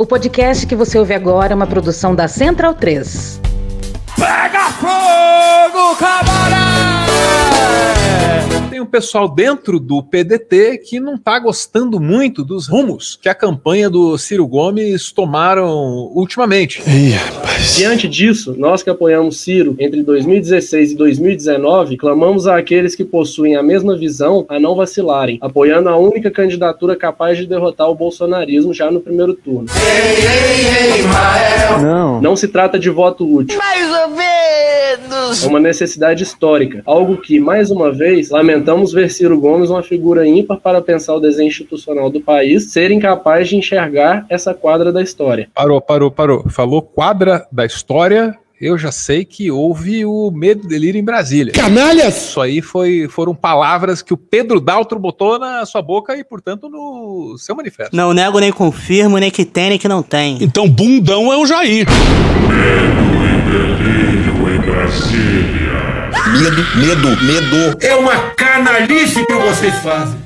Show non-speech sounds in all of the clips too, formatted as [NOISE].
O podcast que você ouve agora é uma produção da Central 3. Pega fogo, pessoal dentro do PDT que não está gostando muito dos rumos que a campanha do Ciro Gomes tomaram ultimamente. Ih, rapaz. Diante disso, nós que apoiamos Ciro entre 2016 e 2019, clamamos àqueles que possuem a mesma visão a não vacilarem, apoiando a única candidatura capaz de derrotar o bolsonarismo já no primeiro turno. Não. Não se trata de voto útil. Mais ou menos. É uma necessidade histórica, algo que, mais uma vez, lamentamos ver Ciro Gomes, uma figura ímpar para pensar o desenho institucional do país, ser incapaz de enxergar essa quadra da história. Parou, parou, parou. Falou quadra da história. Eu já sei que houve o medo e delírio em Brasília. Canalhas! Isso aí foi, foram palavras que o Pedro Daltro botou na sua boca e, portanto, no seu manifesto. Não nego nem confirmo, nem que tem, nem que não tem. Então, bundão é o Jair. Medo, medo, medo. É uma canalice que vocês fazem.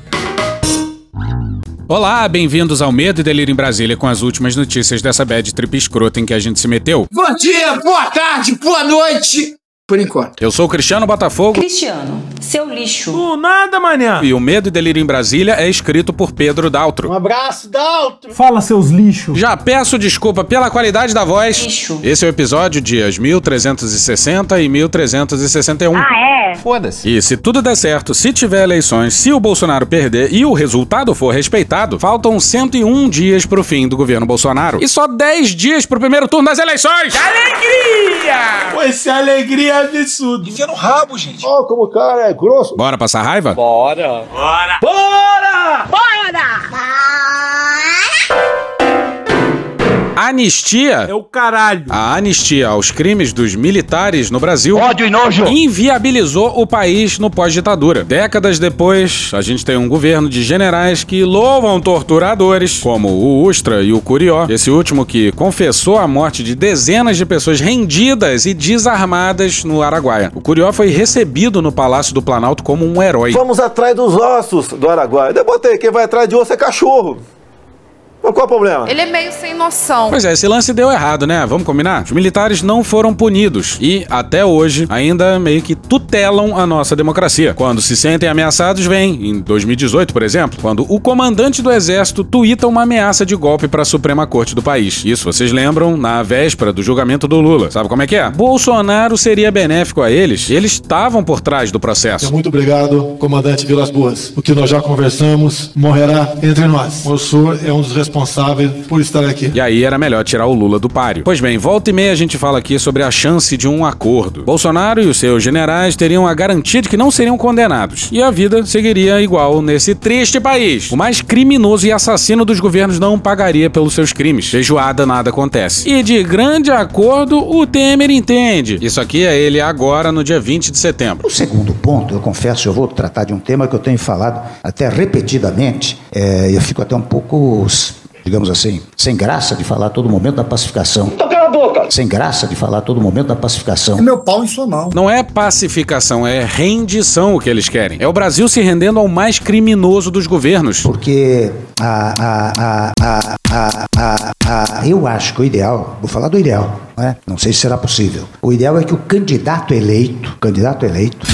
Olá, bem-vindos ao Medo e Delírio em Brasília com as últimas notícias dessa bad trip escrota em que a gente se meteu. Bom dia, boa tarde, boa noite. Por enquanto. Eu sou o Cristiano Botafogo Cristiano, seu lixo. Do nada, manhã. e o Medo e Delírio em Brasília é escrito por Pedro Daltro. abraço, Daltro! Fala, seus lixos. Já peço desculpa pela qualidade da voz. Lixo. Esse é o episódio dias 1360 e 1361. Ah, é? Foda-se. E se tudo der certo, se tiver eleições, se o Bolsonaro perder e o resultado for respeitado, faltam 101 dias pro fim do governo Bolsonaro. E só 10 dias pro primeiro turno das eleições! Alegria! Pô, essa alegria é absurda. Enfia no rabo, gente. Ó, como o cara é grosso. Bora passar raiva? Bora! Bora! Anistia É o caralho. A anistia aos crimes dos militares no Brasil Ódio e nojo. inviabilizou o país no pós-ditadura. Décadas depois, a gente tem um governo de generais que louvam torturadores, como o Ustra e o Curió, esse último que confessou a morte de dezenas de pessoas rendidas e desarmadas no Araguaia. O Curió foi recebido no Palácio do Planalto como um herói. Vamos atrás dos ossos do Araguaia. Eu botei, quem vai atrás de osso é cachorro. Mas qual o problema? Ele é meio sem noção. Pois é, esse lance deu errado, né? Vamos combinar? Os militares não foram punidos e, até hoje, ainda meio que tutelam a nossa democracia. Quando se sentem ameaçados, vem, em 2018, por exemplo, quando o comandante do exército tuita uma ameaça de golpe para a Suprema Corte do país. Isso, vocês lembram, na véspera do julgamento do Lula. Sabe como é que é? Bolsonaro seria benéfico a eles. Eles estavam por trás do processo. Muito obrigado, comandante Vilas Boas. O que nós já conversamos morrerá entre nós. O senhor é um dos responsáveis por estar aqui. E aí era melhor tirar o Lula do páreo. Pois bem, volta e meia a gente fala aqui sobre a chance de um acordo. Bolsonaro e os seus generais teriam a garantia de que não seriam condenados. E a vida seguiria igual nesse triste país. O mais criminoso e assassino dos governos não pagaria pelos seus crimes. Feijoada nada acontece. E de grande acordo, o Temer entende. Isso aqui é ele agora no dia 20 de setembro. O segundo ponto, eu confesso, eu vou tratar de um tema que eu tenho falado até repetidamente, é, eu fico até um pouco, digamos assim, sem graça de falar a todo momento da pacificação. Cala a boca! Sem graça de falar a todo momento da pacificação. Meu pau em sua mão. Não é pacificação, é rendição o que eles querem. É o Brasil se rendendo ao mais criminoso dos governos. Porque a, a, a, a, a, a, a- eu acho que o ideal, vou falar do ideal, não, é? não sei se será possível. O ideal é que o candidato eleito, candidato eleito,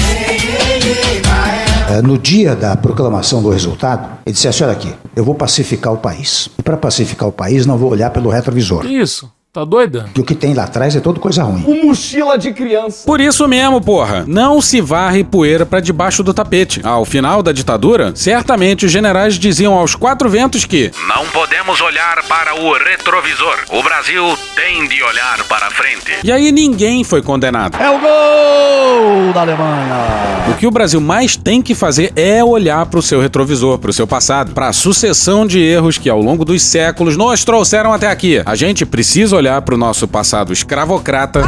no dia da proclamação do resultado, ele dissesse: olha aqui, eu vou pacificar o país. E para pacificar o país, não vou olhar pelo retrovisor. Isso? Tá doida? Que o que tem lá atrás é toda coisa ruim. Um mochila de criança. Por isso mesmo, porra, não se varre poeira pra debaixo do tapete. Ao final da ditadura, certamente os generais diziam aos quatro ventos que Não podemos olhar para o retrovisor. O Brasil tem de olhar para frente. E aí ninguém foi condenado. É o gol da Alemanha! O que o Brasil mais tem que fazer é olhar pro seu retrovisor, pro seu passado, pra sucessão de erros que ao longo dos séculos nos trouxeram até aqui. A gente precisa olhar pro nosso passado escravocrata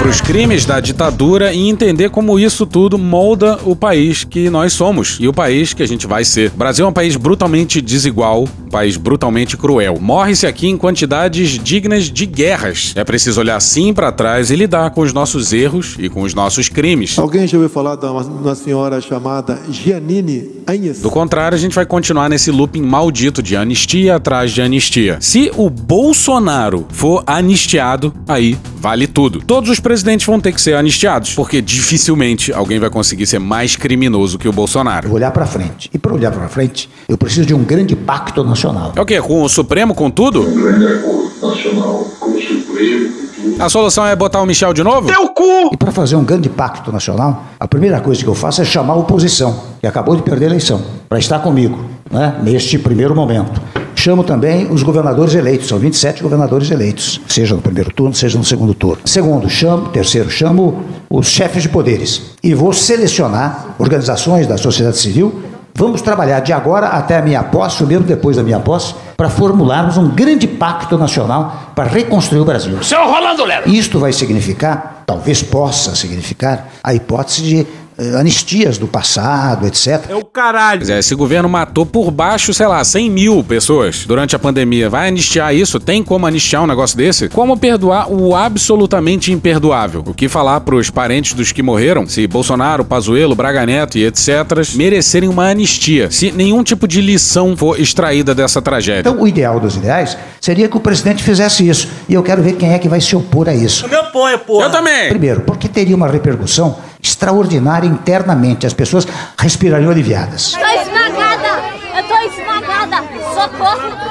para os crimes da ditadura e entender como isso tudo molda o país que nós somos e o país que a gente vai ser. O Brasil é um país brutalmente desigual, um país brutalmente cruel. Morre-se aqui em quantidades dignas de guerras. É preciso olhar sim para trás e lidar com os nossos erros e com os nossos crimes. Alguém já ouviu falar de uma, uma senhora chamada Giannini Agnes? Do contrário, a gente vai continuar nesse looping maldito de anistia atrás de anistia. Se o Bolsonaro for anistiado, aí vale tudo. Todos os presidentes vão ter que ser anistiados, porque dificilmente alguém vai conseguir ser mais criminoso que o Bolsonaro. Olhar para frente. E para olhar para frente, eu preciso de um grande pacto nacional. É o quê? Com o Supremo, com tudo? Um grande acordo nacional com o Supremo. A solução é botar o Michel de novo? Teu cu! E para fazer um grande pacto nacional, a primeira coisa que eu faço é chamar a oposição, que acabou de perder a eleição, para estar comigo, né, neste primeiro momento. Chamo também os governadores eleitos, são 27 governadores eleitos, seja no primeiro turno, seja no segundo turno. Segundo, chamo, terceiro, chamo os chefes de poderes e vou selecionar organizações da sociedade civil. Vamos trabalhar de agora até a minha posse, ou mesmo depois da minha posse, para formularmos um grande pacto nacional para reconstruir o Brasil. Seu Rolando Lero! Isto vai significar, talvez possa significar, a hipótese de anistias do passado, etc. É o caralho. É, esse governo matou por baixo, sei lá, 100 mil pessoas durante a pandemia. Vai anistiar isso? Tem como anistiar um negócio desse? Como perdoar o absolutamente imperdoável? O que falar pros parentes dos que morreram? Se Bolsonaro, Pazuello, Braga Neto e etc. merecerem uma anistia. Se nenhum tipo de lição for extraída dessa tragédia. Então, o ideal dos ideais seria que o presidente fizesse isso. E eu quero ver quem é que vai se opor a isso. Eu me oponho, porra. Eu também. Primeiro, porque teria uma repercussão extraordinária internamente. As pessoas respirariam aliviadas. Tô esmagada! Eu tô esmagada! Socorro!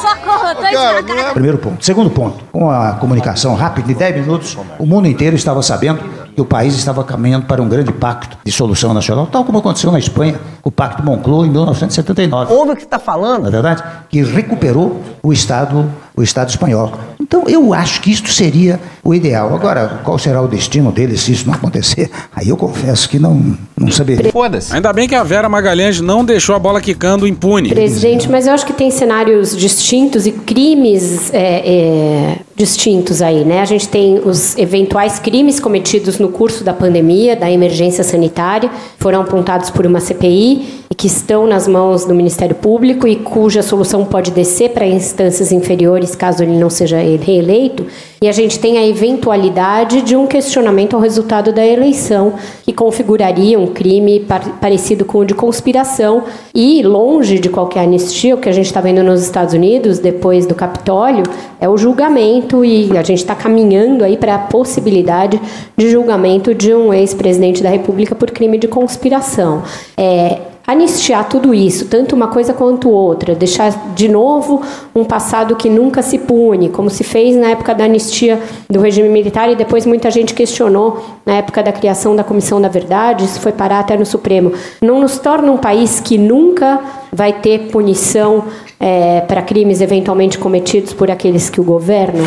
Socorro, eu tô esmagada! Primeiro ponto. Segundo ponto, com a comunicação rápida, em 10 minutos, o mundo inteiro estava sabendo que o país estava caminhando para um grande pacto de solução nacional, tal como aconteceu na Espanha, com o Pacto Moncloa em 1979. Ouve o que você está falando? Na é verdade, que recuperou o Estado, o Estado espanhol. Então, eu acho que isto seria o ideal. Agora, qual será o destino dele se isso não acontecer? Aí eu confesso que não, não saberia. Foda-se. Ainda bem que a Vera Magalhães não deixou a bola quicando impune. Presidente, mas eu acho que tem cenários distintos e crimes é, é, distintos aí, né? A gente tem os eventuais crimes cometidos no curso da pandemia, da emergência sanitária, foram apontados por uma CPI e que estão nas mãos do Ministério Público e cuja solução pode descer para instâncias inferiores caso ele não seja reeleito. E a gente tem a eventualidade de um questionamento ao resultado da eleição, que configuraria um crime parecido com o de conspiração. E, longe de qualquer anistia, o que a gente está vendo nos Estados Unidos, depois do Capitólio, é o julgamento, e a gente está caminhando aí para a possibilidade de julgamento de um ex-presidente da República por crime de conspiração. É, anistiar tudo isso, tanto uma coisa quanto outra, deixar de novo um passado que nunca se pune, como se fez na época da anistia do regime militar e depois muita gente questionou na época da criação da Comissão da Verdade, isso foi parar até no Supremo. Não nos torna um país que nunca vai ter punição é, para crimes eventualmente cometidos por aqueles que o governam?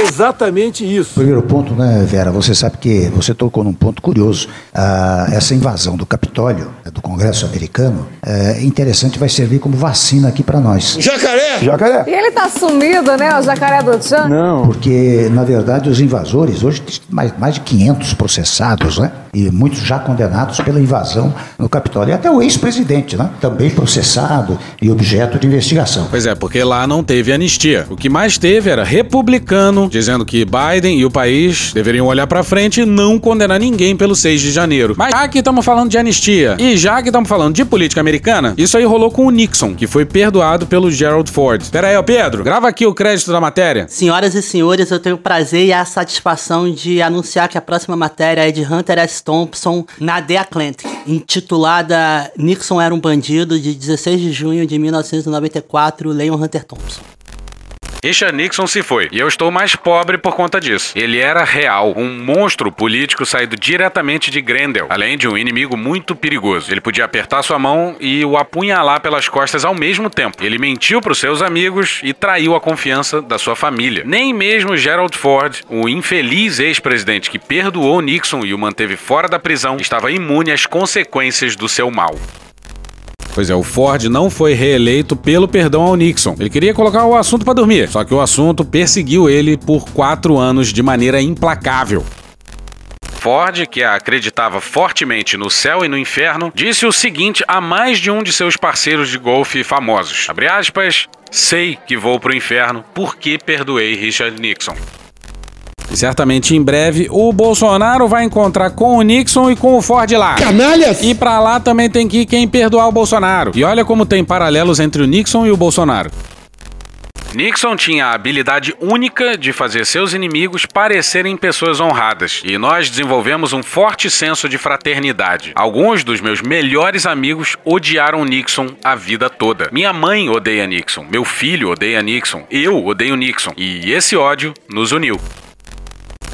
Exatamente isso. Primeiro ponto, né, Vera? Você sabe que você tocou num ponto curioso. Ah, essa invasão do Capitólio, né, do Congresso americano, é interessante, vai servir como vacina aqui para nós. Jacaré! Jacaré! E ele tá sumido, né? O jacaré do Tchan? Não. Porque, na verdade, os invasores, hoje tem mais, mais de 500 processados, né? E muitos já condenados pela invasão no Capitólio. E até o ex-presidente, né? Também processado e objeto de investigação. Pois é, porque lá não teve anistia. O que mais teve era republicano dizendo que Biden e o país deveriam olhar para frente e não condenar ninguém pelo 6 de janeiro. Mas já que estamos falando de anistia e já que estamos falando de política americana, isso aí rolou com o Nixon, que foi perdoado pelo Gerald Ford. Pera aí, ó, Pedro, grava aqui o crédito da matéria. Senhoras e senhores, eu tenho o prazer e a satisfação de anunciar que a próxima matéria é de Hunter S. Thompson na The Atlantic, intitulada Nixon era um bandido, de 16 de junho de 1994. Leiam Hunter Thompson. Richard Nixon se foi, e eu estou mais pobre por conta disso. Ele era real, um monstro político saído diretamente de Grendel, além de um inimigo muito perigoso. Ele podia apertar sua mão e o apunhalar pelas costas ao mesmo tempo. Ele mentiu para os seus amigos e traiu a confiança da sua família. Nem mesmo Gerald Ford, o infeliz ex-presidente que perdoou Nixon e o manteve fora da prisão, estava imune às consequências do seu mal. Pois é, o Ford não foi reeleito pelo perdão ao Nixon. Ele queria colocar o assunto para dormir, só que o assunto perseguiu ele por quatro anos de maneira implacável. Ford, que acreditava fortemente no céu e no inferno, disse o seguinte a mais de um de seus parceiros de golfe famosos. Aspas, sei que vou pro inferno porque perdoei Richard Nixon. Certamente em breve o Bolsonaro vai encontrar com o Nixon e com o Ford lá. Canalhas! E pra lá também tem que ir quem perdoar o Bolsonaro. E olha como tem paralelos entre o Nixon e o Bolsonaro. Nixon tinha a habilidade única de fazer seus inimigos parecerem pessoas honradas, e nós desenvolvemos um forte senso de fraternidade. Alguns dos meus melhores amigos odiaram Nixon a vida toda. Minha mãe odeia Nixon, meu filho odeia Nixon, eu odeio Nixon, e esse ódio nos uniu.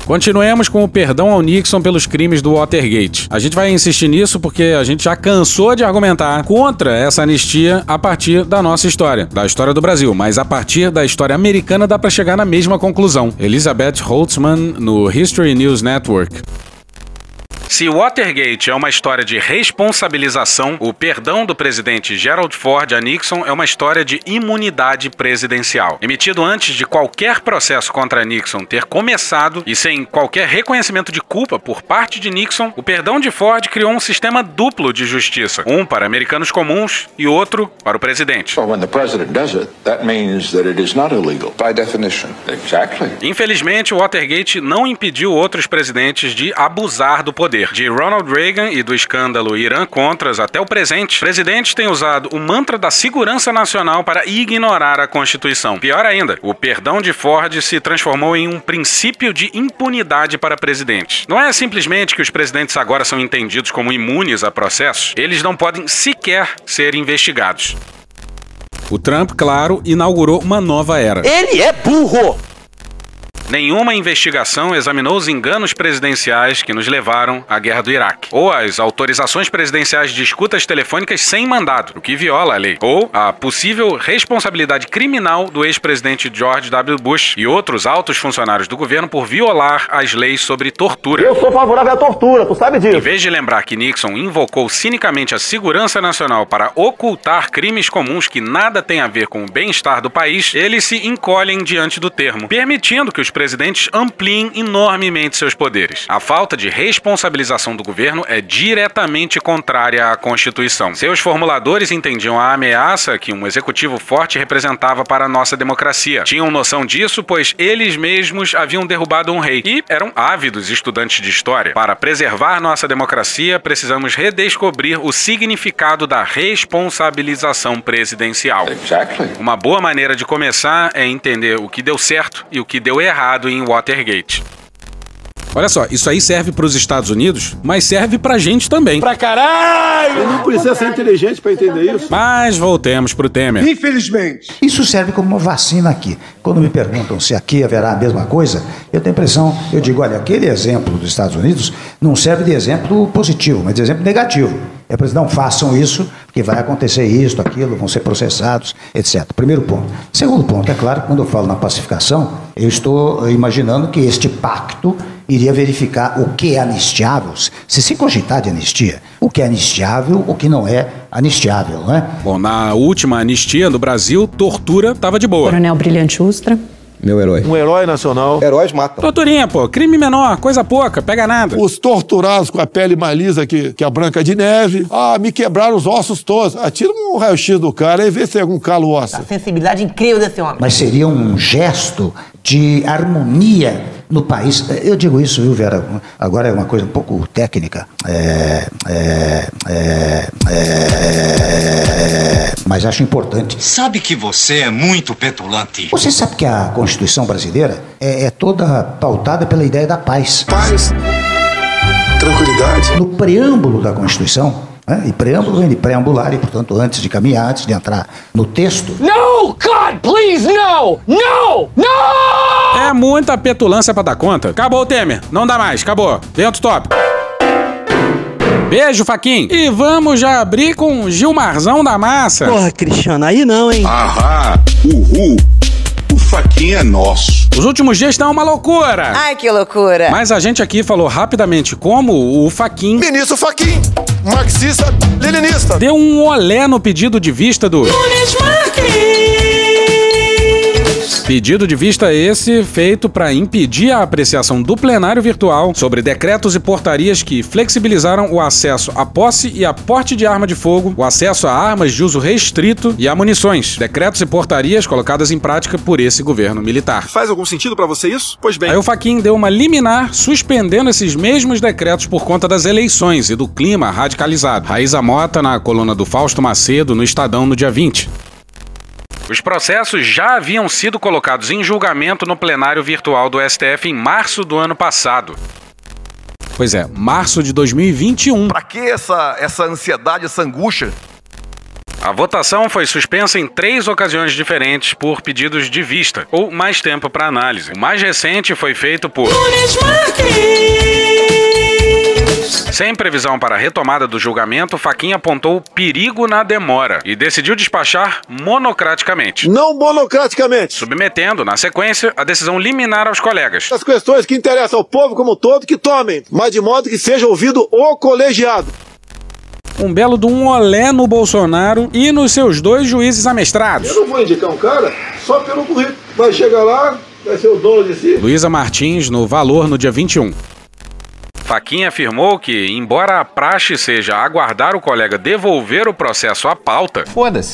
Continuemos com o perdão ao Nixon pelos crimes do Watergate. A gente vai insistir nisso porque a gente já cansou de argumentar contra essa anistia a partir da nossa história, da história do Brasil, mas a partir da história americana dá para chegar na mesma conclusão. Elizabeth Holtzman no History News Network. Se Watergate é uma história de responsabilização, o perdão do presidente Gerald Ford a Nixon é uma história de imunidade presidencial. Emitido antes de qualquer processo contra Nixon ter começado e sem qualquer reconhecimento de culpa por parte de Nixon, o perdão de Ford criou um sistema duplo de justiça, um para americanos comuns e outro para o presidente. Infelizmente, o Watergate não impediu outros presidentes de abusar do poder. De Ronald Reagan e do escândalo Irã-Contras até o presente, presidentes têm usado o mantra da segurança nacional para ignorar a Constituição. Pior ainda, o perdão de Ford se transformou em um princípio de impunidade para presidentes. Não é simplesmente que os presidentes agora são entendidos como imunes a processos, eles não podem sequer ser investigados. O Trump, claro, inaugurou uma nova era. Ele é burro! Nenhuma investigação examinou os enganos presidenciais que nos levaram à guerra do Iraque, ou as autorizações presidenciais de escutas telefônicas sem mandado, o que viola a lei, ou a possível responsabilidade criminal do ex-presidente George W. Bush e outros altos funcionários do governo por violar as leis sobre tortura. Eu sou favorável à tortura, tu sabe disso. Em vez de lembrar que Nixon invocou cinicamente a segurança nacional para ocultar crimes comuns que nada têm a ver com o bem-estar do país, eles se encolhem diante do termo, permitindo que os presidentes ampliem enormemente seus poderes. A falta de responsabilização do governo é diretamente contrária à Constituição. Seus formuladores entendiam a ameaça que um executivo forte representava para a nossa democracia. Tinham noção disso, pois eles mesmos haviam derrubado um rei e eram ávidos estudantes de história. Para preservar nossa democracia, precisamos redescobrir o significado da responsabilização presidencial. Exactly. Uma boa maneira de começar é entender o que deu certo e o que deu errado em Watergate. Olha só, isso aí serve para os Estados Unidos, mas serve pra gente também. Pra caralho! Eu não precisa ser inteligente para entender isso. Mas voltemos pro Temer. Infelizmente. Isso serve como uma vacina aqui. Quando me perguntam se aqui haverá a mesma coisa, eu tenho a impressão, eu digo, olha, aquele exemplo dos Estados Unidos não serve de exemplo positivo, mas de exemplo negativo. É para não façam isso, porque vai acontecer isso, aquilo, vão ser processados, etc. Primeiro ponto. Segundo ponto, é claro que quando eu falo na pacificação, eu estou imaginando que este pacto iria verificar o que é anistiável, se se cogitar de anistia, o que é anistiável, o que não é anistiável, não é? Bom, na última anistia no Brasil, tortura tava de boa. Coronel Brilhante Ustra. Meu herói. Um herói nacional. Heróis matam. Torturinha, pô, crime menor, coisa pouca, pega nada. Os torturados com a pele mais lisa que, que a branca de neve. Ah, me quebraram os ossos todos. Atira um raio-x do cara e vê se tem algum calo ósseo. Sensibilidade incrível desse homem. Mas seria um gesto de harmonia no país. Eu digo isso, viu, Vera? Agora é uma coisa um pouco técnica. É, é, é, é, mas acho importante. Sabe que você é muito petulante. Você sabe que a Constituição brasileira é, é toda pautada pela ideia da paz. Paz. Tranquilidade. No preâmbulo da Constituição, né? e preâmbulo vem de preambular, e portanto, antes de caminhar, antes de entrar no texto, No, God, please, no! No! No! É muita petulância pra dar conta. Acabou o Temer, não dá mais, acabou. Dentro tópico. Beijo, Faquin. E vamos já abrir com o Gilmarzão da Massa. Porra, Cristiano, aí não, hein? Ahá. Uhul. Faquinha é nosso. Os últimos dias estão uma loucura. Ai, que loucura. Mas a gente aqui falou rapidamente como o Faquin Ministro Faquin, marxista, leninista. deu um olé no pedido de vista do. Pedido de vista esse feito para impedir a apreciação do plenário virtual sobre decretos e portarias que flexibilizaram o acesso à posse e a porte de arma de fogo, o acesso a armas de uso restrito e a munições. Decretos e portarias colocadas em prática por esse governo militar. Faz algum sentido pra você isso? Pois bem. Aí o Faquin deu uma liminar suspendendo esses mesmos decretos por conta das eleições e do clima radicalizado. Raíza Mota na coluna do Fausto Macedo no Estadão no dia 20. Os processos já haviam sido colocados em julgamento no plenário virtual do STF em março do ano passado. Pois é, março de 2021. Pra que essa, essa ansiedade, essa angústia? A votação foi suspensa em três ocasiões diferentes por pedidos de vista ou mais tempo para análise. O mais recente foi feito por. Sem previsão para a retomada do julgamento, Faquinha apontou perigo na demora e decidiu despachar monocraticamente. Não monocraticamente. Submetendo, na sequência, a decisão liminar aos colegas. As questões que interessam ao povo como um todo que tomem, mas de modo que seja ouvido o colegiado. Um belo de um olé no Bolsonaro e nos seus dois juízes amestrados. Eu não vou indicar um cara só pelo currículo. Vai chegar lá, vai ser o dono de si. Luísa Martins no Valor no dia 21. Faquinha afirmou que, embora a praxe seja aguardar o colega devolver o processo à pauta,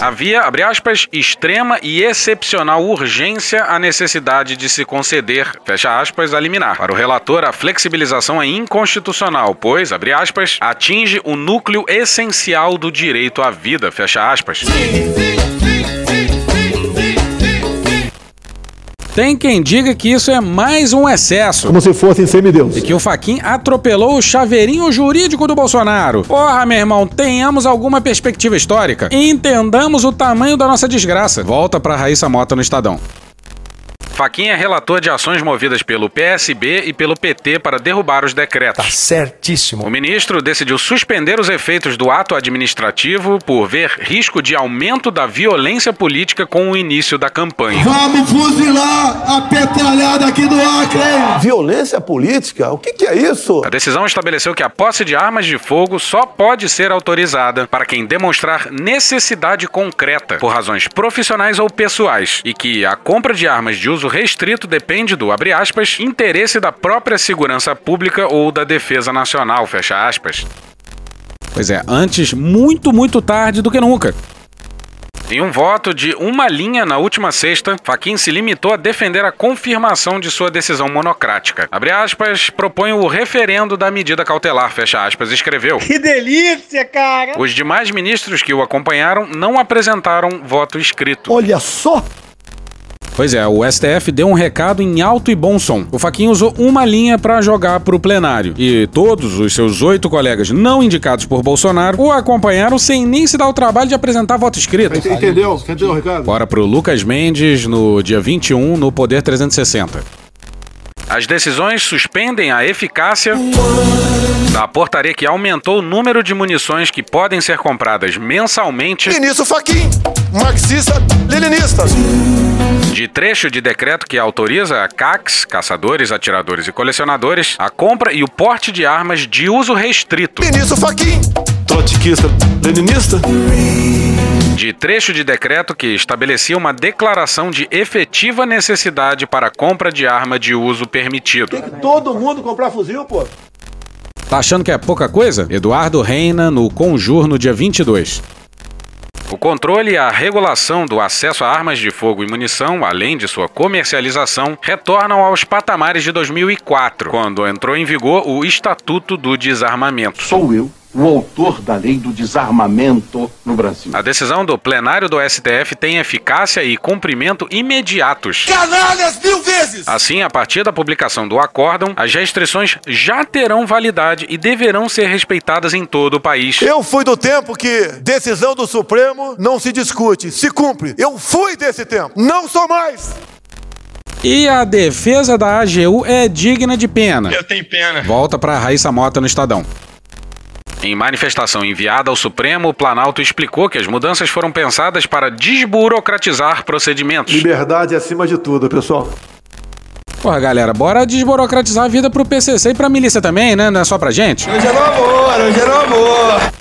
havia, abre aspas, extrema e excepcional urgência a necessidade de se conceder, fecha aspas, a liminar. Para o relator, a flexibilização é inconstitucional, pois, abre aspas, atinge o núcleo essencial do direito à vida, fecha aspas. Tem quem diga que isso é mais um excesso. Como se fossem semideus. E que o Faquin atropelou o chaveirinho jurídico do Bolsonaro. Porra, meu irmão, tenhamos alguma perspectiva histórica. Entendamos o tamanho da nossa desgraça. Volta pra Raíssa Mota no Estadão. Faquinha é relator de ações movidas pelo PSB e pelo PT para derrubar os decretos. Tá certíssimo. O ministro decidiu suspender os efeitos do ato administrativo por ver risco de aumento da violência política com o início da campanha. Vamos fuzilar a petralhada aqui do Acre! Violência política? O que, que é isso? A decisão estabeleceu que a posse de armas de fogo só pode ser autorizada para quem demonstrar necessidade concreta por razões profissionais ou pessoais e que a compra de armas de uso restrito depende do, abre aspas, interesse da própria segurança pública ou da defesa nacional, fecha aspas. Pois é, antes muito, muito tarde do que nunca. Em um voto de uma linha na última sexta, Faquin se limitou a defender a confirmação de sua decisão monocrática. Abre aspas, propõe o referendo da medida cautelar, fecha aspas, escreveu. Que delícia, cara! Os demais ministros que o acompanharam não apresentaram voto escrito. Olha só! Pois é, o STF deu um recado em alto e bom som. O Faquinha usou uma linha para jogar pro plenário. E todos os seus oito colegas não indicados por Bolsonaro o acompanharam sem nem se dar o trabalho de apresentar voto escrito. Entendeu? Entendeu, Ricardo? Bora pro Lucas Mendes no dia 21 no Poder 360. As decisões suspendem a eficácia da portaria que aumentou o número de munições que podem ser compradas mensalmente Ministro Faquin, marxista, leninista. de trecho de decreto que autoriza a CACs, caçadores, atiradores e colecionadores, a compra e o porte de armas de uso restrito. Ministro Faquin, trotskista, leninista. De trecho de decreto que estabelecia uma declaração de efetiva necessidade para a compra de arma de uso permitido. Todo mundo comprar fuzil, pô. Tá achando que é pouca coisa? Eduardo Reina no Conjur no dia 22. O controle e a regulação do acesso a armas de fogo e munição, além de sua comercialização, retornam aos patamares de 2004, quando entrou em vigor o Estatuto do Desarmamento. Sou eu, o autor da lei do desarmamento no Brasil. A decisão do plenário do STF tem eficácia e cumprimento imediatos. Canalhas mil vezes! Assim, a partir da publicação do acórdão, as restrições já terão validade e deverão ser respeitadas em todo o país. Eu fui do tempo que decisão do Supremo não se discute, se cumpre. Eu fui desse tempo, não sou mais. E a defesa da AGU é digna de pena. Eu tenho pena. Volta pra Raíssa Mota no Estadão. Em manifestação enviada ao Supremo, o Planalto explicou que as mudanças foram pensadas para desburocratizar procedimentos. Liberdade acima de tudo, pessoal. Porra, galera, bora desburocratizar a vida pro PCC e pra milícia também, né? Não é só pra gente? Hoje é no amor, hoje é no amor.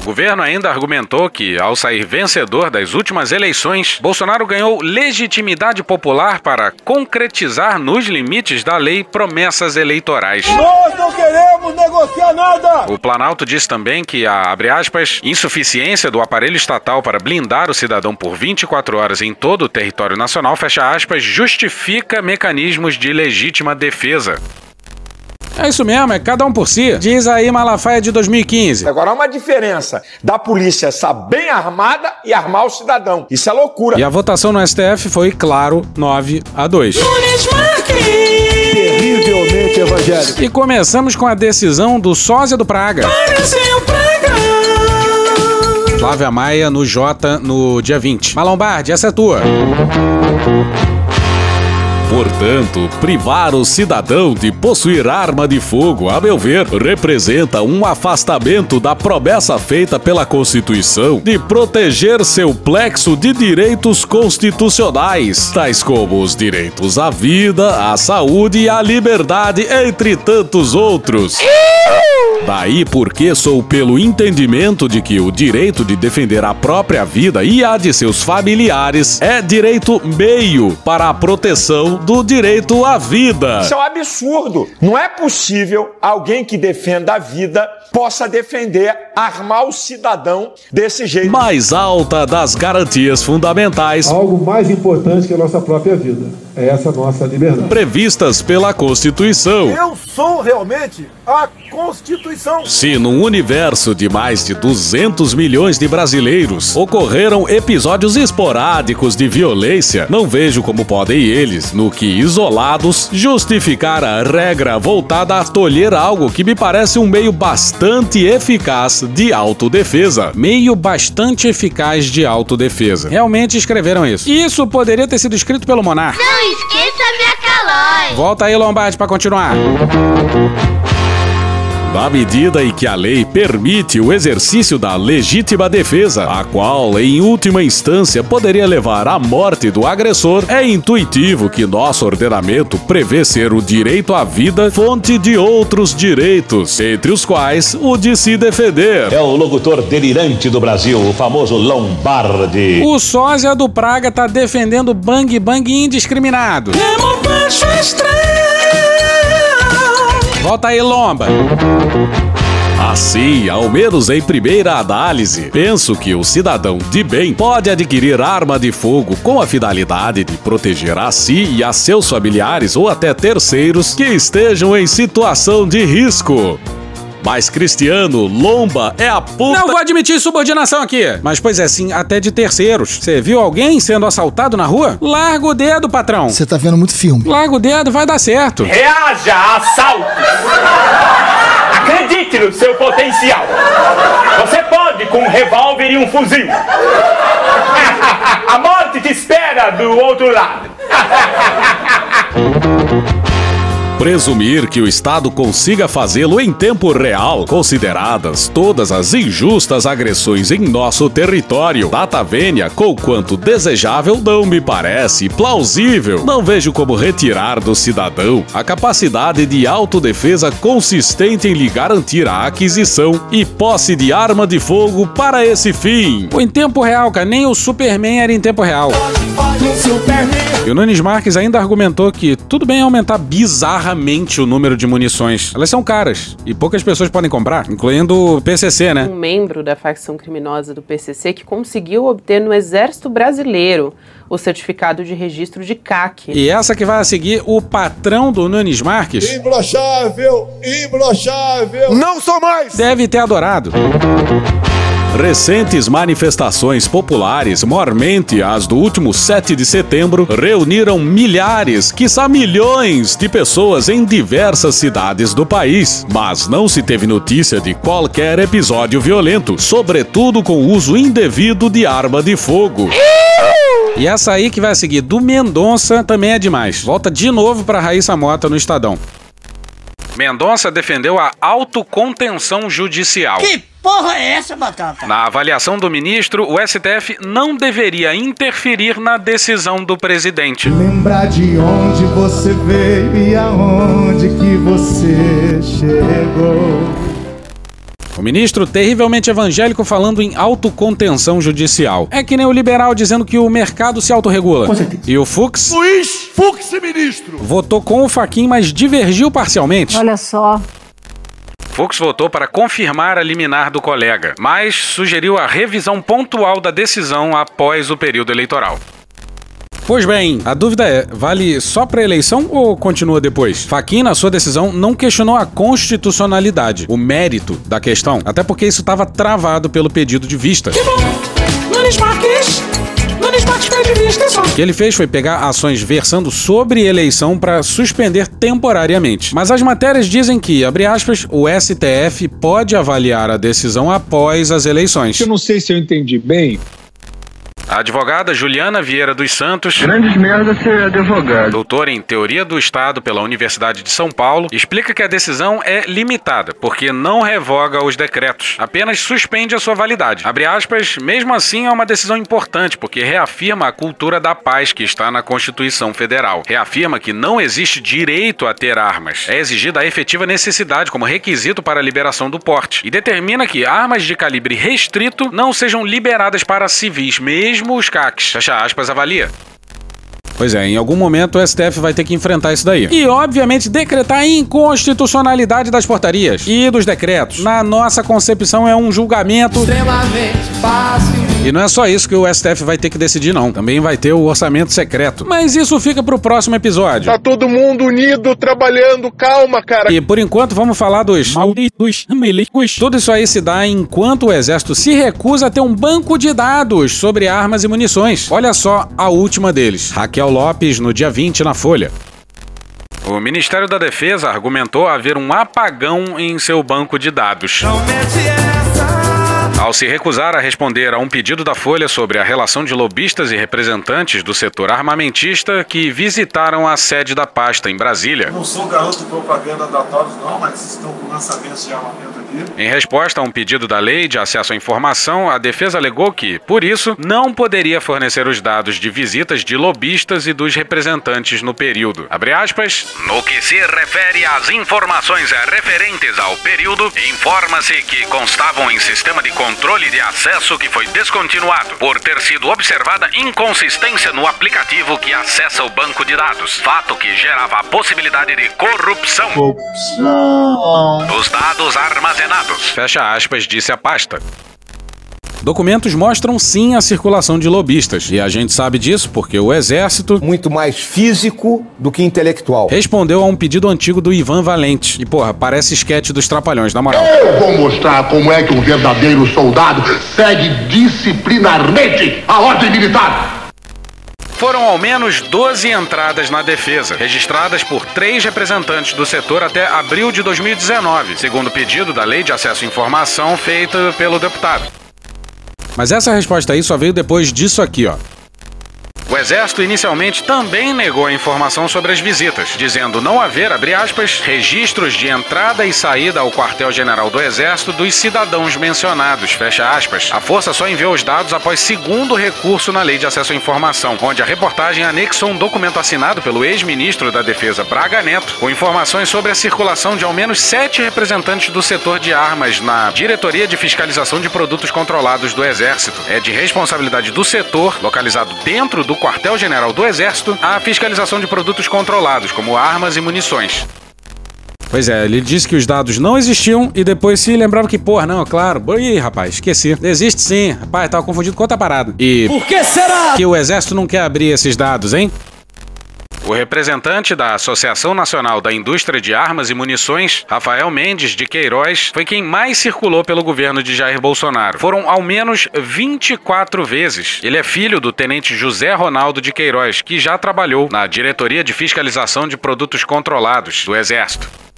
O governo ainda argumentou que, ao sair vencedor das últimas eleições, Bolsonaro ganhou legitimidade popular para concretizar nos limites da lei promessas eleitorais. Nós não queremos negociar nada! O Planalto disse também que a, abre aspas, insuficiência do aparelho estatal para blindar o cidadão por 24 horas em todo o território nacional, fecha aspas, justifica mecanismos de legítima defesa. É isso mesmo, é cada um por si. Diz aí Malafaia de 2015. Agora há uma diferença da polícia estar bem armada e armar o cidadão. Isso é loucura. E a votação no STF foi, claro, 9 a 2. Terrivelmente evangélico. E começamos com a decisão do sósia do Praga. Flávia Maia no J no dia 20. Malombardi, essa é tua. Portanto, privar o cidadão de possuir arma de fogo, a meu ver, representa um afastamento da promessa feita pela Constituição de proteger seu plexo de direitos constitucionais, tais como os direitos à vida, à saúde e à liberdade, entre tantos outros. Daí porque sou pelo entendimento de que o direito de defender a própria vida e a de seus familiares é direito meio para a proteção do direito à vida. Isso é um absurdo. Não é possível alguém que defenda a vida possa defender armar o cidadão desse jeito. Mais alta das garantias fundamentais Algo mais importante que a nossa própria vida. É essa nossa liberdade. previstas pela Constituição. Eu sou realmente a Constituição. Se num universo de mais de 200 milhões de brasileiros ocorreram episódios esporádicos de violência, não vejo como podem eles, no que isolados, justificar a regra voltada a tolher algo que me parece um meio bastante eficaz de autodefesa. Meio bastante eficaz de autodefesa. Realmente escreveram isso. Isso poderia ter sido escrito pelo Monarca. Não esqueça minha calói. Volta aí, Lombardi, pra continuar. Na medida em que a lei permite o exercício da legítima defesa, a qual, em última instância, poderia levar à morte do agressor, é intuitivo que nosso ordenamento prevê ser o direito à vida fonte de outros direitos, entre os quais o de se defender. É o locutor delirante do Brasil, o famoso Lombardi. O sósia do Praga tá defendendo bang bang indiscriminado. Volta aí, Lomba. Assim, ao menos em primeira análise, penso que o cidadão de bem pode adquirir arma de fogo com a finalidade de proteger a si e a seus familiares ou até terceiros que estejam em situação de risco. Mas Cristiano, Lomba é a puta. Não vou admitir subordinação aqui. Mas, pois é, sim, até de terceiros. Você viu alguém sendo assaltado na rua? Larga o dedo, patrão. Você tá vendo muito filme. Larga o dedo, vai dar certo. Reaja a assaltos! Acredite no seu potencial! Você pode com um revólver e um fuzil! [LAUGHS] A morte te espera do outro lado! [LAUGHS] Presumir que o Estado consiga fazê-lo em tempo real, consideradas todas as injustas agressões em nosso território, data vênia, com quanto desejável, não me parece plausível. Não vejo como retirar do cidadão a capacidade de autodefesa consistente em lhe garantir a aquisição e posse de arma de fogo para esse fim. Em tempo real, cara, nem o Superman era em tempo real. E o Nunes Marques ainda argumentou que tudo bem aumentar bizarramente o número de munições. Elas são caras e poucas pessoas podem comprar, incluindo o PCC, né? Um membro da facção criminosa do PCC que conseguiu obter no Exército Brasileiro o certificado de registro de CAC. E essa que vai a seguir o patrão do Nunes Marques Imbrochável, imbrochável. Não sou mais. deve ter adorado. Recentes manifestações populares, mormente as do último 7 de setembro, reuniram milhares, quiçá milhões de pessoas em diversas cidades do país. Mas não se teve notícia de qualquer episódio violento, sobretudo com o uso indevido de arma de fogo. E essa aí que vai seguir do Mendonça também é demais. Volta de novo pra Raíssa Mota no Estadão. Mendonça defendeu a autocontenção judicial. Que porra é essa, Batata? Na avaliação do ministro, o STF não deveria interferir na decisão do presidente. Lembrar de onde você veio e aonde que você chegou. O ministro terrivelmente evangélico falando em autocontenção judicial. É que nem o liberal dizendo que o mercado se autorregula. E o Fux. Luiz Fux, ministro. Votou com o Faquin, mas divergiu parcialmente. Olha só. Fux votou para confirmar a liminar do colega, mas sugeriu a revisão pontual da decisão após o período eleitoral. Pois bem, a dúvida é, vale só para eleição ou continua depois? Faquin, na sua decisão, não questionou a constitucionalidade, o mérito da questão, até porque isso estava travado pelo pedido de vista. Que bom! Nunes Marques! Nunes Marques pede vista, só. O que ele fez foi pegar ações versando sobre eleição para suspender temporariamente. Mas as matérias dizem que, abre aspas, o STF pode avaliar a decisão após as eleições. Eu não sei se eu entendi bem. A advogada Juliana Vieira dos Santos, Grandes merda ser advogado. doutora em Teoria do Estado pela Universidade de São Paulo, explica que a decisão é limitada, porque não revoga os decretos, apenas suspende a sua validade. Abre aspas, mesmo assim é uma decisão importante, porque reafirma a cultura da paz que está na Constituição Federal. Reafirma que não existe direito a ter armas. É exigida a efetiva necessidade como requisito para a liberação do porte. E determina que armas de calibre restrito não sejam liberadas para civis, mesmo os CACs. Fecha aspas, avalia. Pois é, em algum momento o STF vai ter que enfrentar isso daí. E, obviamente, decretar a inconstitucionalidade das portarias e dos decretos. Na nossa concepção, é um julgamento. Extremamente fácil. E não é só isso que o STF vai ter que decidir, não. Também vai ter o orçamento secreto. Mas isso fica pro próximo episódio. Tá todo mundo unido, trabalhando, calma, cara. E por enquanto vamos falar dos malditos milicos. Tudo isso aí se dá enquanto o exército se recusa a ter um banco de dados sobre armas e munições. Olha só a última deles. Raquel Lopes no dia 20 na Folha. O Ministério da Defesa argumentou haver um apagão em seu banco de dados. Ao se recusar a responder a um pedido da Folha sobre a relação de lobistas e representantes do setor armamentista que visitaram a sede da pasta em Brasília. Não sou garoto de propaganda da Taurus, não, mas estão com lançamentos de armamento aqui. Em resposta a um pedido da Lei de Acesso à Informação, a defesa alegou que, por isso, não poderia fornecer os dados de visitas de lobistas e dos representantes no período. Abre aspas. No que se refere às informações referentes ao período, informa-se que constavam em sistema de controle de acesso que foi descontinuado por ter sido observada inconsistência no aplicativo que acessa o banco de dados, fato que gerava a possibilidade de corrupção. Os dados armazenados. Fecha aspas, disse a pasta. Documentos mostram sim a circulação de lobistas. E a gente sabe disso porque o Exército. Muito mais físico do que intelectual. Respondeu a um pedido antigo do Ivan Valente. E porra, parece esquete dos Trapalhões, na moral. Eu vou mostrar como é que um verdadeiro soldado segue disciplinarmente a ordem militar. Foram ao menos 12 entradas na defesa, registradas por três representantes do setor até abril de 2019, segundo o pedido da Lei de Acesso à Informação feita pelo deputado. Mas essa resposta aí só veio depois disso aqui, ó. O Exército inicialmente também negou a informação sobre as visitas, dizendo não haver, abre aspas, registros de entrada e saída ao quartel-general do Exército dos cidadãos mencionados, fecha aspas. A força só enviou os dados após segundo recurso na Lei de Acesso à Informação, onde a reportagem anexou um documento assinado pelo ex-ministro da Defesa Braga Neto, com informações sobre a circulação de ao menos sete representantes do setor de armas na Diretoria de Fiscalização de Produtos Controlados do Exército. É de responsabilidade do setor, localizado dentro do quartel-general do Exército a fiscalização de produtos controlados, como armas e munições. Pois é, ele disse que os dados não existiam e depois se lembrava que, porra, não, claro. Ih, rapaz, esqueci. Existe sim. Rapaz, tava confundido com outra parada. E. Por que será? Que o Exército não quer abrir esses dados, hein? O representante da Associação Nacional da Indústria de Armas e Munições, Rafael Mendes de Queiroz, foi quem mais circulou pelo governo de Jair Bolsonaro. Foram ao menos 24 vezes. Ele é filho do tenente José Ronaldo de Queiroz, que já trabalhou na Diretoria de Fiscalização de Produtos Controlados do Exército.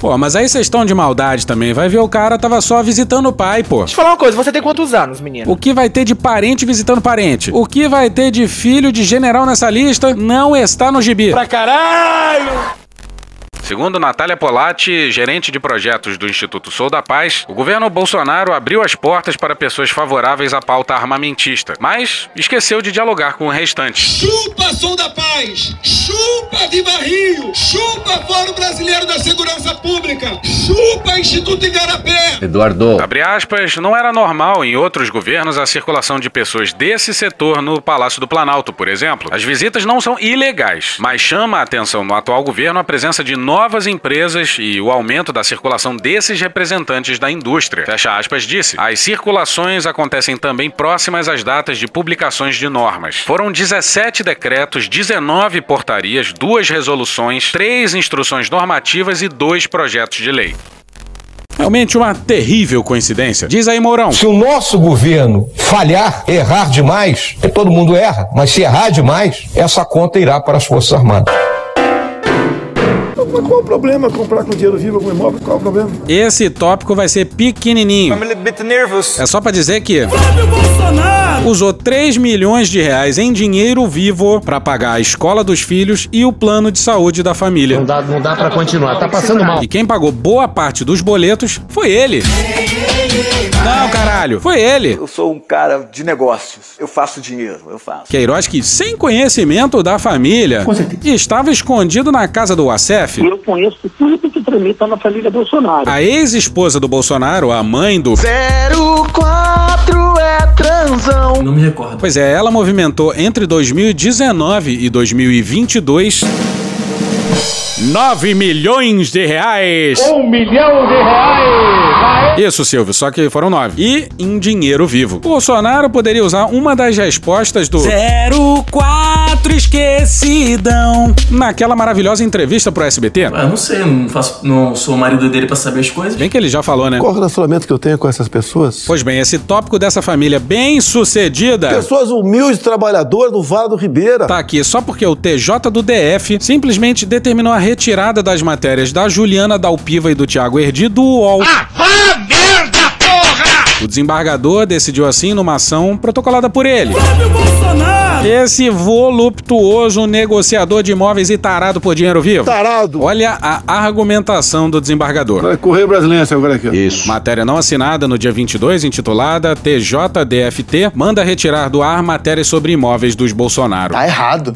Pô, mas aí vocês estão de maldade também. Vai ver o cara tava só visitando o pai, pô. Deixa eu falar uma coisa, você tem quantos anos, menino? O que vai ter de parente visitando parente? O que vai ter de filho de general nessa lista não está no gibi. Pra caralho! Segundo Natália Polatti, gerente de projetos do Instituto Sou da Paz, o governo Bolsonaro abriu as portas para pessoas favoráveis à pauta armamentista, mas esqueceu de dialogar com o restante. Chupa Sou da Paz! Chupa de barril! Chupa Fórum Brasileiro da Segurança Pública! Chupa Instituto Igarapé! Eduardo. Abre aspas, não era normal em outros governos a circulação de pessoas desse setor no Palácio do Planalto, por exemplo. As visitas não são ilegais, mas chama a atenção no atual governo a presença de novas empresas e o aumento da circulação desses representantes da indústria. Fecha aspas, disse. As circulações acontecem também próximas às datas de publicações de normas. Foram 17 decretos, 19 portarias, duas resoluções, três instruções normativas e dois projetos de lei. Realmente uma terrível coincidência. Diz aí, Mourão. Se o nosso governo falhar, errar demais, porque todo mundo erra, mas se errar demais, essa conta irá para as Forças Armadas. Mas qual o problema comprar com dinheiro vivo algum imóvel? Qual o problema? Esse tópico vai ser pequenininho. I'm a little bit nervous. É só pra dizer que usou 3 milhões de reais em dinheiro vivo pra pagar a escola dos filhos e o plano de saúde da família. Não dá, não dá para continuar, tá passando mal. E quem pagou boa parte dos boletos foi ele. Não, caralho, foi ele. Eu sou um cara de negócios. Eu faço dinheiro, eu faço. Queiroz que, sem conhecimento da família, estava escondido na casa do Acef. Eu conheço tudo que tramita na família Bolsonaro. A ex-esposa do Bolsonaro, a mãe do 04 é transão. Não me recordo. Pois é, ela movimentou entre 2019 e 2022 9 milhões de reais. Um milhão de reais. Isso, Silvio, só que foram nove. E em dinheiro vivo. Bolsonaro poderia usar uma das respostas do 04 esquecidão. naquela maravilhosa entrevista pro SBT. Ah, não sei, não, faço, não sou o marido dele pra saber as coisas. Bem que ele já falou, né? Qual o relacionamento que eu tenho com essas pessoas? Pois bem, esse tópico dessa família bem sucedida Pessoas humildes, trabalhadoras do Vale do Ribeira. tá aqui só porque o TJ do DF simplesmente determinou a retirada das matérias da Juliana Dalpiva e do Tiago Erdi do UOL. O desembargador decidiu assim numa ação protocolada por ele. Esse voluptuoso negociador de imóveis e tarado por dinheiro vivo. Tarado. Olha a argumentação do desembargador. Vai correr brasileiro agora aqui. ó. Isso. Matéria não assinada no dia 22, intitulada TJDFT, manda retirar do ar matérias sobre imóveis dos Bolsonaro. Tá errado.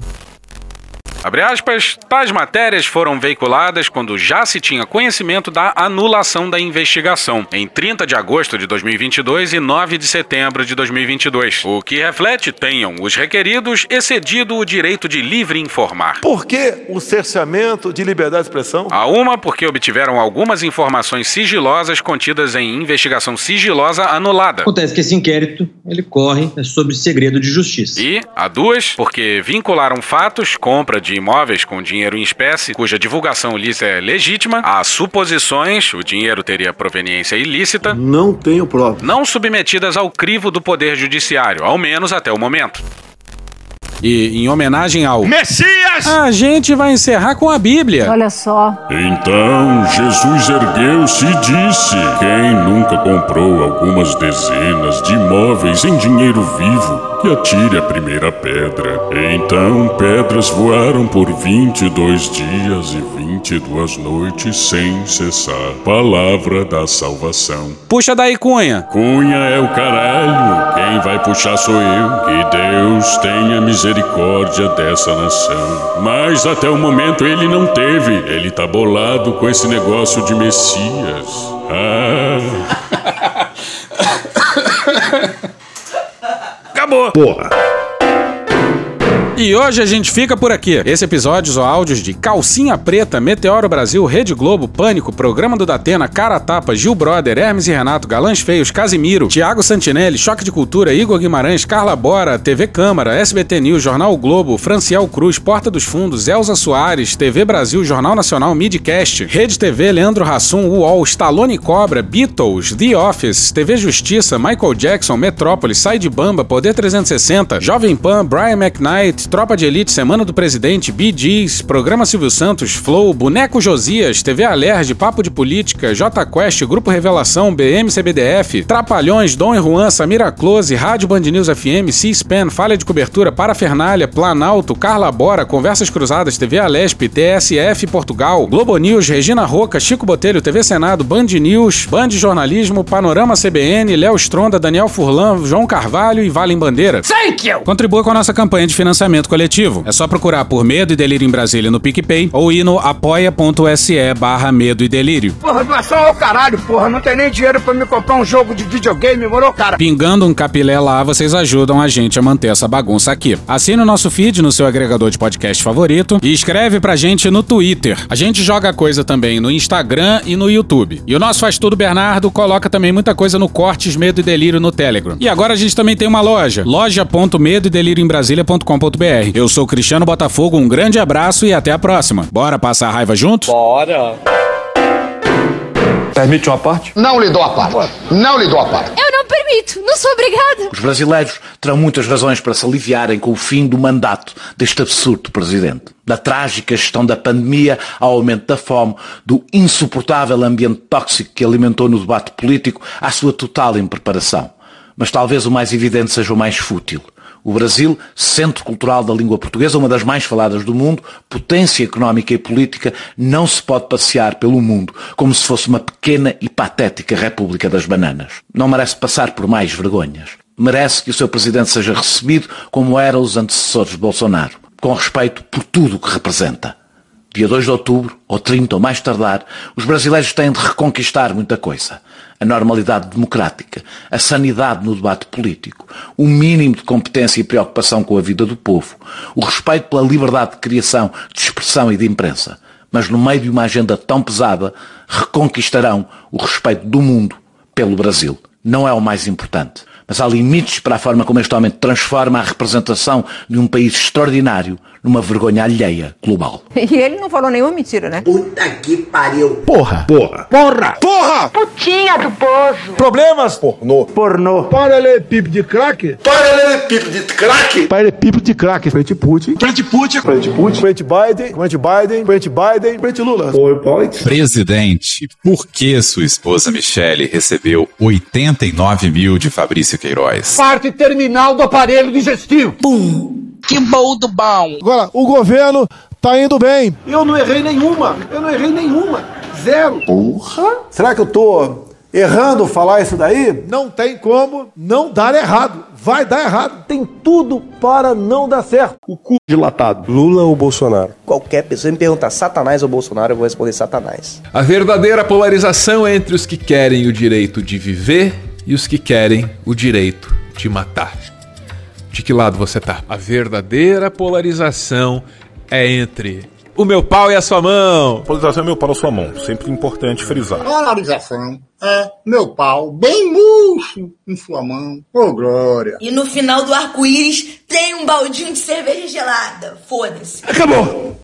Abre aspas, tais matérias foram veiculadas quando já se tinha conhecimento da anulação da investigação, em 30 de agosto de 2022 e 9 de setembro de 2022, o que reflete tenham os requeridos excedido o direito de livre informar. Por que o cerceamento de liberdade de expressão? A uma, porque obtiveram algumas informações sigilosas contidas em investigação sigilosa anulada. Acontece que esse inquérito, ele corre sobre segredo de justiça. E, a duas, porque vincularam fatos, compra de imóveis com dinheiro em espécie, cuja divulgação lhes é legítima, a suposições, o dinheiro teria proveniência ilícita, Não tenho prova. não submetidas ao crivo do Poder Judiciário, ao menos até o momento. E em homenagem ao Messias! A gente vai encerrar com a Bíblia. Olha só. Então Jesus ergueu-se e disse: Quem nunca comprou algumas dezenas de imóveis em dinheiro vivo, que atire a primeira pedra. Então pedras voaram por 22 dias e 22 noites sem cessar. Palavra da salvação. Puxa daí, Cunha. Cunha é o caralho. Quem vai puxar sou eu. Que Deus tenha misericórdia dessa nação. Mas até o momento ele não teve. Ele tá bolado com esse negócio de Messias. Ah. Acabou. Porra. E hoje a gente fica por aqui. Esse episódio ou áudios de Calcinha Preta, Meteoro Brasil, Rede Globo, Pânico, Programa do Datena, Cara Tapa, Gil Brother, Hermes e Renato, Galãs Feios, Casimiro, Tiago Santinelli, Choque de Cultura, Igor Guimarães, Carla Bora, TV Câmara, SBT News, Jornal Globo, Franciel Cruz, Porta dos Fundos, Elza Soares, TV Brasil, Jornal Nacional, Midcast, Rede TV, Leandro Hassum, UOL, Stallone Cobra, Beatles, The Office, TV Justiça, Michael Jackson, Metrópolis, Sai de Bamba, Poder 360, Jovem Pan, Brian McKnight, Tropa de Elite, Semana do Presidente, Gees, Programa Silvio Santos, Flow, Boneco Josias, TV Alerj, Papo de Política, J Quest, Grupo Revelação, BM CBDF, Trapalhões, Dom e Juan, Samira Close, Rádio Band News FM, C-SPAN, Falha de Cobertura, Parafernália, Planalto, Carla Bora, Conversas Cruzadas, TV Alesp, TSF Portugal, Globo News, Regina Roca, Chico Botelho, TV Senado, Band News, Band Jornalismo, Panorama CBN, Léo Stronda, Daniel Furlan, João Carvalho e Valem Bandeira. Thank you! Contribua com a nossa campanha de financiamento coletivo. É só procurar por Medo e Delírio em Brasília no PicPay ou ir no apoia.se barra Medo e Delírio. Porra, doação ao caralho, porra. Não tem nem dinheiro pra me comprar um jogo de videogame, moro, cara? Pingando um capilé lá, vocês ajudam a gente a manter essa bagunça aqui. Assine o nosso feed no seu agregador de podcast favorito e escreve pra gente no Twitter. A gente joga coisa também no Instagram e no YouTube. E o nosso Faz Tudo Bernardo coloca também muita coisa no Cortes Medo e Delírio no Telegram. E agora a gente também tem uma loja, loja.medo Brasília.com.br. Eu sou Cristiano Botafogo, um grande abraço e até a próxima. Bora passar a raiva junto? Bora! Permite uma parte? Não lhe dou a parte. Não lhe dou a parte. Eu não permito, não sou obrigada. Os brasileiros terão muitas razões para se aliviarem com o fim do mandato deste absurdo presidente. Da trágica gestão da pandemia ao aumento da fome, do insuportável ambiente tóxico que alimentou no debate político, à sua total impreparação. Mas talvez o mais evidente seja o mais fútil. O Brasil, centro cultural da língua portuguesa, uma das mais faladas do mundo, potência económica e política, não se pode passear pelo mundo como se fosse uma pequena e patética República das Bananas. Não merece passar por mais vergonhas. Merece que o seu presidente seja recebido como eram os antecessores de Bolsonaro, com respeito por tudo o que representa. Dia 2 de outubro, ou 30 ou mais tardar, os brasileiros têm de reconquistar muita coisa. A normalidade democrática, a sanidade no debate político, o mínimo de competência e preocupação com a vida do povo, o respeito pela liberdade de criação, de expressão e de imprensa. Mas no meio de uma agenda tão pesada, reconquistarão o respeito do mundo pelo Brasil. Não é o mais importante. Mas há limites para a forma como este homem transforma a representação de um país extraordinário numa vergonha alheia global. E ele não falou nenhuma mentira, né? Puta que pariu. Porra! Porra! Porra! Porra! Putinha do poço. Problemas? Pornô. Pornô! Paralelepípedo de craque? Paralelepípedo de craque? Paralelepípedo de craque. Frente Putin. Frente Putin. Frente Putin. Frente Biden. Frente Biden. Frente Biden. Frente Lula. Presidente, por que sua esposa Michele recebeu 89 mil de Fabrício Queiroz? Parte terminal do aparelho digestivo. Pum. Que bom do bom. Agora, o governo tá indo bem. Eu não errei nenhuma. Eu não errei nenhuma. Zero. Porra! Será que eu tô errando falar isso daí? Não tem como não dar errado. Vai dar errado. Tem tudo para não dar certo. O cu dilatado. Lula ou Bolsonaro? Qualquer pessoa me perguntar Satanás ou Bolsonaro, eu vou responder Satanás. A verdadeira polarização é entre os que querem o direito de viver e os que querem o direito de matar. De que lado você tá? A verdadeira polarização é entre o meu pau e a sua mão. Polarização é meu pau e a sua mão. Sempre importante frisar. Polarização é meu pau bem murcho em sua mão. Ô, glória. E no final do arco-íris tem um baldinho de cerveja gelada. Foda-se. Acabou!